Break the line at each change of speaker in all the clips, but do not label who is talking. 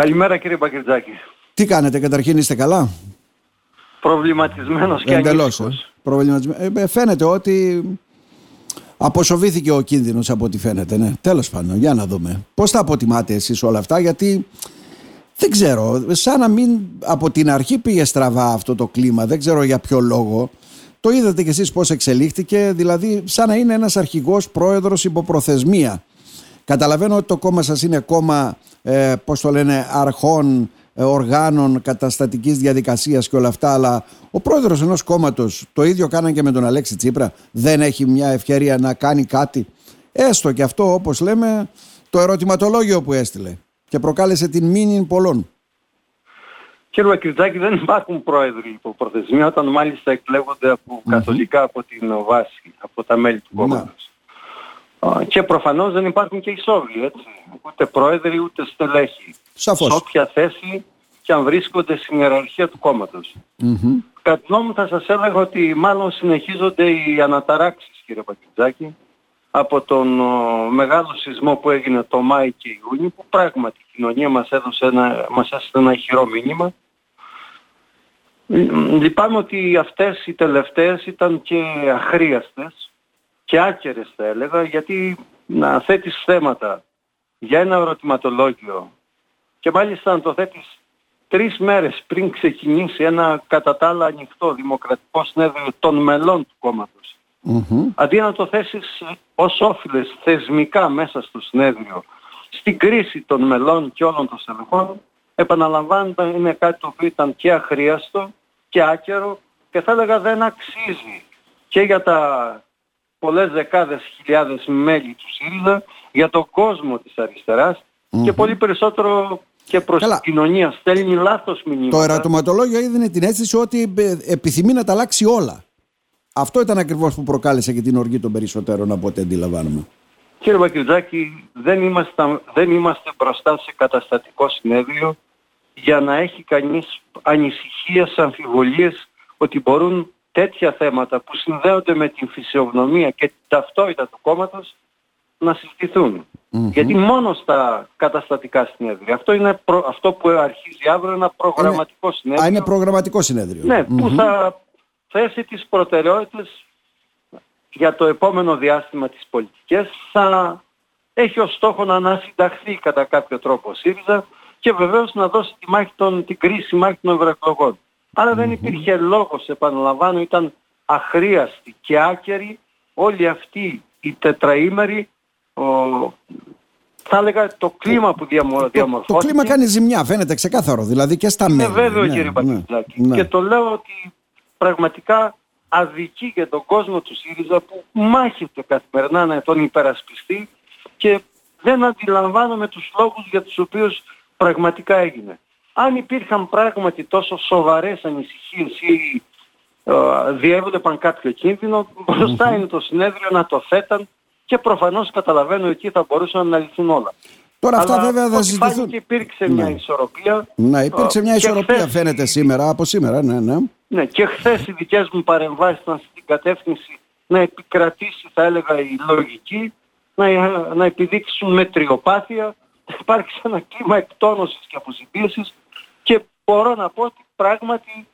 Καλημέρα κύριε Μπακερτζάκη.
Τι κάνετε, καταρχήν είστε καλά;
Προβληματισμένος και
Εντελώς,
ανήσυχος.
ε. Προβληματισμένος. Ε, φαίνεται ότι αποσοβήθηκε ο κίνδυνος από ό,τι φαίνεται. Ναι. Τέλος πάντων, για να δούμε. Πώς τα αποτιμάτε εσείς όλα αυτά, γιατί δεν ξέρω, σαν να μην από την αρχή πήγε στραβά αυτό το κλίμα, δεν ξέρω για ποιο λόγο. Το είδατε κι εσείς πώς εξελίχθηκε, δηλαδή σαν να είναι ένας αρχηγός πρόεδρος υποπροθεσμία. Καταλαβαίνω ότι το κόμμα σας είναι κόμμα, ε, πώς το λένε, αρχών, ε, οργάνων, καταστατικής διαδικασίας και όλα αυτά, αλλά ο πρόεδρος ενός κόμματος, το ίδιο κάναν και με τον Αλέξη Τσίπρα, δεν έχει μια ευκαιρία να κάνει κάτι. Έστω και αυτό, όπως λέμε, το ερωτηματολόγιο που έστειλε και προκάλεσε την μήνυ πολλών.
Κύριε Μπακερτζάκη δεν υπάρχουν πρόεδροι υπό προθεσμία όταν μάλιστα εκλέγονται από καθολικά από την βάση, από τα μέλη του
Να.
κόμματος. Α, Και προφανώς δεν υπάρχουν και ισόβοι, έτσι. Ούτε πρόεδροι ούτε στελέχοι.
Σαφώς.
Σε όποια θέση και αν βρίσκονται στην ιεραρχία του κόμματος.
Μμμ.
Κατά τη γνώμη μου θα σας έλεγα ότι μάλλον συνεχίζονται οι αναταράξεις κύριε Πακιτζάκη από τον ο, μεγάλο σεισμό που έγινε το Μάη και Ιούνιο που πράγματι η κοινωνία μας έδωσε ένα, μας έστειλε ένα ηχηρό μήνυμα. Μ, Λυπάμαι ότι αυτές οι τελευταίες ήταν και αχρίαστες και άκερες θα έλεγα γιατί να θέτεις θέματα για ένα ερωτηματολόγιο και μάλιστα να το θέτεις τρεις μέρες πριν ξεκινήσει ένα κατά τα άλλα ανοιχτό δημοκρατικό συνέδριο των μελών του κόμματος.
Μμμ.
Αντί να το θέσεις ως όφιλες θεσμικά μέσα στο συνέδριο στην κρίση των μελών και όλων των στελεχών, επαναλαμβάνοντα είναι κάτι το οποίο ήταν και αχρίαστο και άκερο και θα έλεγα δεν αξίζει και για τα πολλές δεκάδες χιλιάδες μέλη του ΣΥΡΙΖΑ, για τον κόσμο της αριστερας και πολύ περισσότερο και προς
Καλά.
την κοινωνία. Στέλνει λάθος μηνύματα.
Το ερωτηματολόγιο έδινε την αίσθηση ότι ε, επιθυμεί να τα αλλάξει όλα. Αυτό ήταν ακριβώς που προκάλεσε και την οργή των περισσότερων από ό,τι αντιλαμβάνομαι.
Κύριε Μπακυρτζάκη, δεν είμαστε, δεν είμαστε μπροστά σε καταστατικό συνέδριο για να έχει κανείς ανησυχίες, αμφιβολίες ότι μπορούν τέτοια θέματα που συνδέονται με την φυσιογνωμία και την ταυτότητα του κόμματος να συζητηθούν. Γιατί μόνο στα καταστατικά συνέδρια. Αυτό, είναι προ- αυτό που αρχίζει αύριο ένα προγραμματικό συνέδριο.
Α, είναι προγραμματικό συνέδριο.
Ναι, που θα θέσει τις προτεραιότητες για το επόμενο διάστημα της πολιτικής. Θα έχει ως στόχο να ανασυνταχθεί κατά κάποιο τρόπο ο ΣΥΡΙΖΑ και βεβαίως να δώσει τη μάχη των, την κρίση μάχη των ευρωεκλογών. Άρα δεν υπήρχε λόγος, επαναλαμβάνω, ήταν αχρίαστη και άκερη όλοι αυτοί οι τετραήμεροι, ο, θα έλεγα το κλίμα που διαμο,
Το,
διαμορφώθηκε.
το κλίμα κάνει ζημιά, φαίνεται ξεκάθαρο. Δηλαδή και στα
Είναι
μέλη.
βέβαιο
ναι,
κύριε
ναι,
Πακιτζάκη.
ναι.
Και το λέω ότι πραγματικά αδικεί για τον κόσμο του ΣΥΡΙΖΑ που μάχεται καθημερινά να τον υπερασπιστεί και δεν αντιλαμβάνομαι τους λόγους για τους οποίους πραγματικά έγινε. Αν υπήρχαν πράγματι τόσο σοβαρές ανησυχίες ή ε, διέβλεπαν κάποιο κίνδυνο, μπροστά είναι το συνέδριο να το θέταν και προφανώς καταλαβαίνω εκεί θα μπορούσαν να λυθούν όλα.
Τώρα αυτά
Αλλά
βέβαια θα
ό,τι
συζητηθούν.
φάνηκε υπήρξε μια
Ναι.
ισορροπία.
Ναι, υπήρξε
Ε,
μια
και
ισορροπία
χθες
φαίνεται
η-
σήμερα, από σήμερα, ναι, ναι.
Ναι, και χθες οι δικές μου παρεμβάσεις ήταν στην κατεύθυνση να επικρατήσει, θα έλεγα, η λογική, να, να επιδείξουν μετριοπάθεια, να υπάρξει ένα κλίμα εκτόνωσης και αποσυμπίεσης και μπορώ να πω ότι πράγματι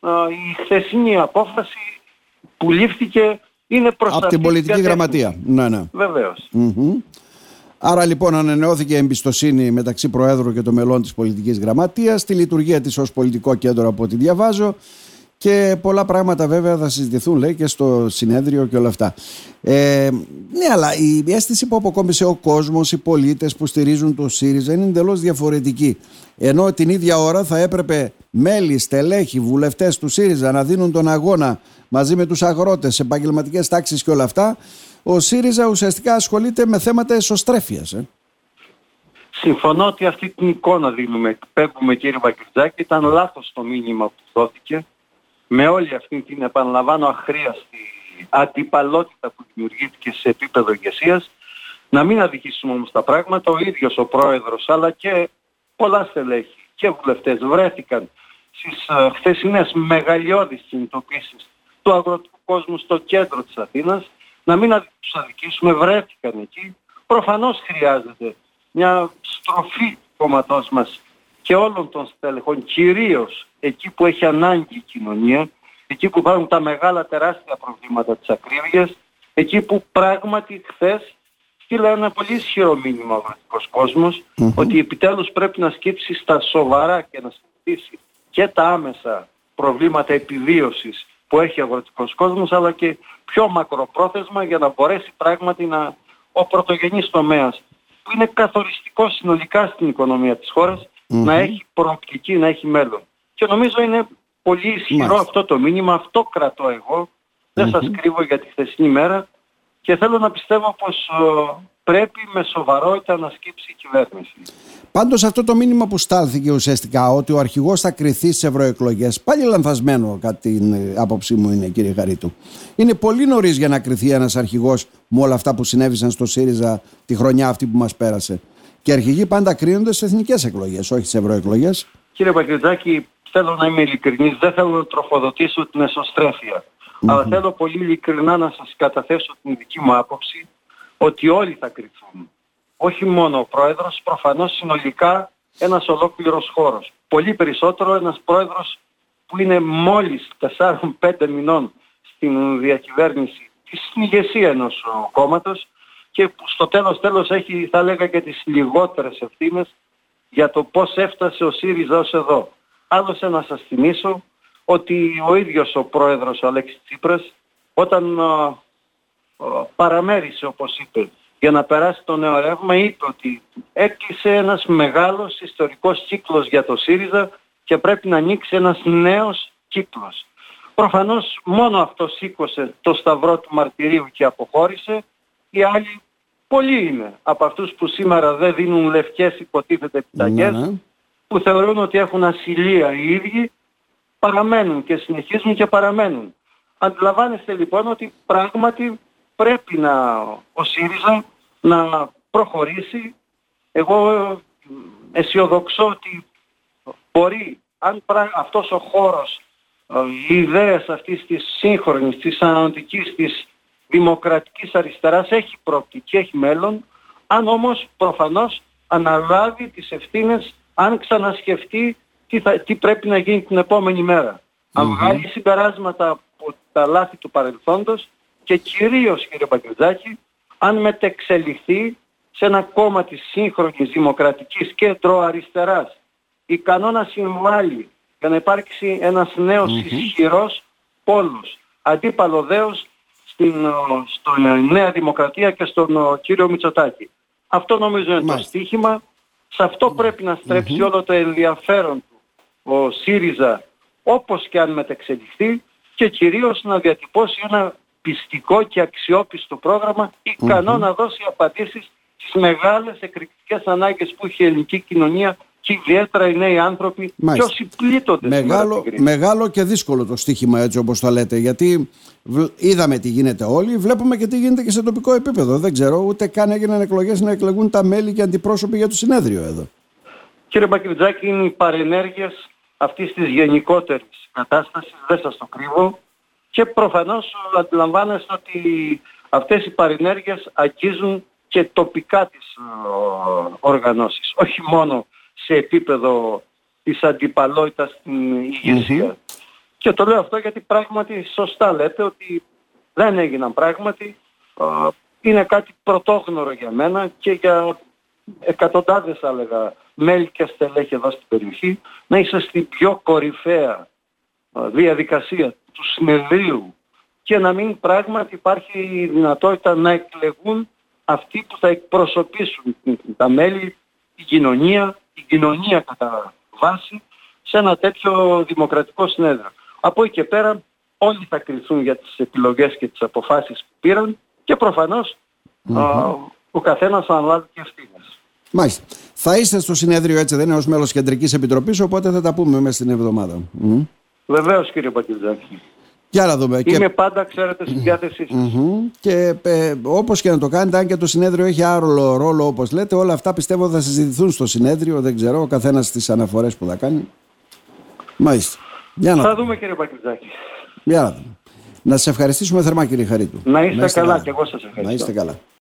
α, η χθεσινή απόφαση που λήφθηκε είναι προς
Από
αυτή
την πολιτική
κατεύθυνση.
γραμματεία. Ναι, ναι.
Βεβαίως.
Μμμ. Άρα λοιπόν ανανεώθηκε εμπιστοσύνη μεταξύ Προέδρου και των μελών της πολιτικής γραμματείας, τη λειτουργία της ως πολιτικό κέντρο από ό,τι διαβάζω και πολλά πράγματα βέβαια θα συζητηθούν λέει και στο συνέδριο και όλα αυτά. Ε, ναι αλλά η αίσθηση που αποκόμισε ο κόσμος, οι πολίτες που στηρίζουν το ΣΥΡΙΖΑ είναι εντελώς διαφορετική. Ενώ την ίδια ώρα θα έπρεπε μέλη, στελέχη, βουλευτές του ΣΥΡΙΖΑ να δίνουν τον αγώνα μαζί με τους αγρότες, επαγγελματικές τάξεις και όλα αυτά, ο ΣΥΡΙΖΑ ουσιαστικά ασχολείται με θέματα εσωστρέφειας. Ε.
Συμφωνώ ότι αυτή την εικόνα δίνουμε, εκπέμπουμε κύριε Βακυρτζάκη, ήταν λάθος το μήνυμα που δόθηκε με όλη αυτή την επαναλαμβάνω αχρίαστη αντιπαλότητα που δημιουργήθηκε σε επίπεδο ηγεσίας να μην αδικήσουμε όμως τα πράγματα, ο ίδιος ο πρόεδρος αλλά και πολλά στελέχη και βουλευτές βρέθηκαν στις ε, χθεσινές μεγαλειώδεις κινητοποίησεις του αγροτικού κόσμου στο κέντρο της Αθήνας, να μην αδι- τους αδικήσουμε, βρέθηκαν εκεί. Προφανώς χρειάζεται μια στροφή του κόμματός μας και όλων των στελεχών, κυρίως εκεί που έχει ανάγκη η κοινωνία, εκεί που υπάρχουν τα μεγάλα τεράστια προβλήματα της ακρίβειας, εκεί που πράγματι χθες στείλα ένα πολύ ισχυρό μήνυμα ο αγροτικός ότι επιτέλους πρέπει να σκύψει στα σοβαρά και να συζητήσει και τα άμεσα προβλήματα επιβίωσης που έχει ο αγροτικός κόσμος αλλά και πιο μακροπρόθεσμα για να μπορέσει πράγματι να ο πρωτογενής τομέας που είναι καθοριστικό συνολικά στην οικονομία της χωρας να έχει προοπτική, να έχει μέλλον. Και νομίζω είναι πολύ ισχυρό αυτό το μήνυμα, αυτό κρατώ εγώ, δεν σας κρύβω για τη χθεσινή μέρα και θέλω να πιστεύω πως ε, πρέπει με σοβαρότητα να σκύψει η κυβέρνηση.
Πάντως αυτό το μήνυμα που στάλθηκε ουσιαστικά ότι ο αρχηγός θα κρυθεί στις ευρωεκλογές, πάλι λανθασμένο κατά την ε, άποψή μου είναι κύριε Χαρίτου. Είναι πολύ νωρίς για να κρυθεί ένας αρχηγός με όλα αυτά που συνέβησαν στο ΣΥΡΙΖΑ τη χρονιά αυτή που μας πέρασε. Και αρχηγοί πάντα κρίνονται στις εθνικές εκλογές, όχι στις ευρωεκλογές.
Κύριε Παγκριτζάκη, θέλω να είμαι ειλικρινής, δεν θέλω να τροφοδοτήσω την εσωστρέφεια. Αλλά θέλω πολύ ειλικρινά να σας καταθέσω την δική μου άποψη ότι όλοι θα κρυφθούν. Όχι μόνο ο πρόεδρος, προφανώς συνολικά ένας ολόκληρος χώρος. Πολύ περισσότερο ένας πρόεδρος που είναι μόλις 4-5 μηνών στην διακυβέρνηση στην ηγεσία ενός κόμματος και που στο τέλος τέλος έχει θα λέγα και τις λιγότερες ευθύνες για το πώς έφτασε ο ΣΥΡΙΖΑ ως εδώ. Άλλωστε να σας θυμίσω ότι ο ίδιος ο πρόεδρος ο Αλέξης Τσίπρας όταν παραμέρισε όπως είπε για να περάσει το νέο ρεύμα είπε ότι έκλεισε ένας μεγάλος ιστορικός κύκλος για το ΣΥΡΙΖΑ και πρέπει να ανοίξει ένας νέος κύκλος. Προφανώς μόνο αυτό σήκωσε το σταυρό του μαρτυρίου και αποχώρησε. Οι άλλοι πολλοί είναι από αυτούς που σήμερα δεν δίνουν λευκές υποτίθεται επιταγές ναι, ναι. Που θεωρούν ότι έχουν ασυλία οι ίδιοι παραμένουν και συνεχίζουν και παραμένουν. Αντιλαμβάνεστε λοιπόν ότι πράγματι πρέπει να ο ΣΥΡΙΖΑ να προχωρήσει. Εγώ αισιοδοξώ ότι μπορεί, αν αυτός ο χώρος, ε, οι ιδέες αυτής της σύγχρονης, της αναλυτικής, της δημοκρατικής αριστεράς έχει προοπτική, έχει μέλλον, αν όμως προφανώς αναλάβει τις ευθύνες, αν ξανασκεφτεί τι, θα, τι πρέπει να γίνει την επόμενη μέρα. Αν βγάλει συμπεράσματα από τα λάθη του παρελθόντος και κυρίως κύριε Παγκριτζάκη αν μετεξελιχθεί σε ένα κόμμα της σύγχρονης δημοκρατικής κέντρο αριστεράς ικανό να συμβάλλει για να υπάρξει ένας νέος mm-hmm. ισχυρός πόλος αντίπαλο δέος στην, Νέα Δημοκρατία και στον κύριο Μητσοτάκη. Αυτό νομίζω είναι το στίχημα. Σε αυτό πρέπει να στρεψει όλο το ενδιαφέρον του ο ΣΥΡΙΖΑ όπως και αν μετεξελιχθεί και κυρίως να διατυπώσει ένα πιστικό και αξιόπιστο πρόγραμμα να δώσει απαντήσεις στις μεγάλες εκρηκτικές ανάγκες που έχει η ελληνική κοινωνία και ιδιαίτερα οι νέοι άνθρωποι Μάλιστα. και όσοι πλήττονται
μεγάλο, μεγάλο και δύσκολο το στίχημα έτσι όπως το λέτε γιατί είδαμε τι γίνεται όλοι βλέπουμε και τι γίνεται και σε τοπικό επίπεδο. Δεν ξέρω ούτε καν έγιναν εκλογές να εκλεγούν τα μέλη και αντιπρόσωποι για το συνέδριο εδώ.
Κύριε Μπακριτζάκη είναι οι παρενέργειες αυτής της γενικότερης κατάστασης, δεν σας το κρύβω, και προφανώς αντιλαμβάνεστε ότι αυτές οι παρενέργειες αγγίζουν και τοπικά τις οργανώσεις, όχι μόνο σε επίπεδο της αντιπαλότητας στην ηγεσία. Και το λέω αυτό γιατί πράγματι σωστά λέτε ότι δεν έγιναν πράγματι. Είναι κάτι πρωτόγνωρο για μένα και για εκατοντάδες θα έλεγα μέλη και στελέχη εδώ στην περιοχή να είσαι στην πιο κορυφαία διαδικασία του συνεδρίου και να μην πράγματι υπάρχει η δυνατότητα να εκλεγούν αυτοί που θα εκπροσωπήσουν τα μέλη, η κοινωνία, η κοινωνία κατά βάση σε ένα τέτοιο δημοκρατικό συνέδριο. Από εκεί και πέρα όλοι θα κρυθούν για τις επιλογές και τις αποφάσεις που πήραν και προφανως ο καθένας θα αναλάβει και ευθύνες.
Μάλιστα. Θα είστε στο συνέδριο έτσι δεν είναι ως μέλος κεντρικής επιτροπής οπότε θα τα πούμε μέσα στην εβδομάδα. Mm.
Βεβαίως κύριε Πατιζάκη.
Για να δούμε.
Είμαι και... πάντα, ξέρετε, στην διάθεσή σας.
Mm-hmm. Και ε, όπως και να το κάνετε, αν και το συνέδριο έχει άλλο ρόλο όπως λέτε, όλα αυτά πιστεύω θα συζητηθούν στο συνέδριο, δεν ξέρω, ο καθένας στις αναφορές που θα κάνει. Μάλιστα.
Για να θα δούμε κύριε Πατιζάκη.
Για να δούμε. Να σας ευχαριστήσουμε θερμά κύριε Χαρίτου.
Να είστε, να είστε καλά, καλά και εγώ σας ευχαριστώ.
Να είστε καλά.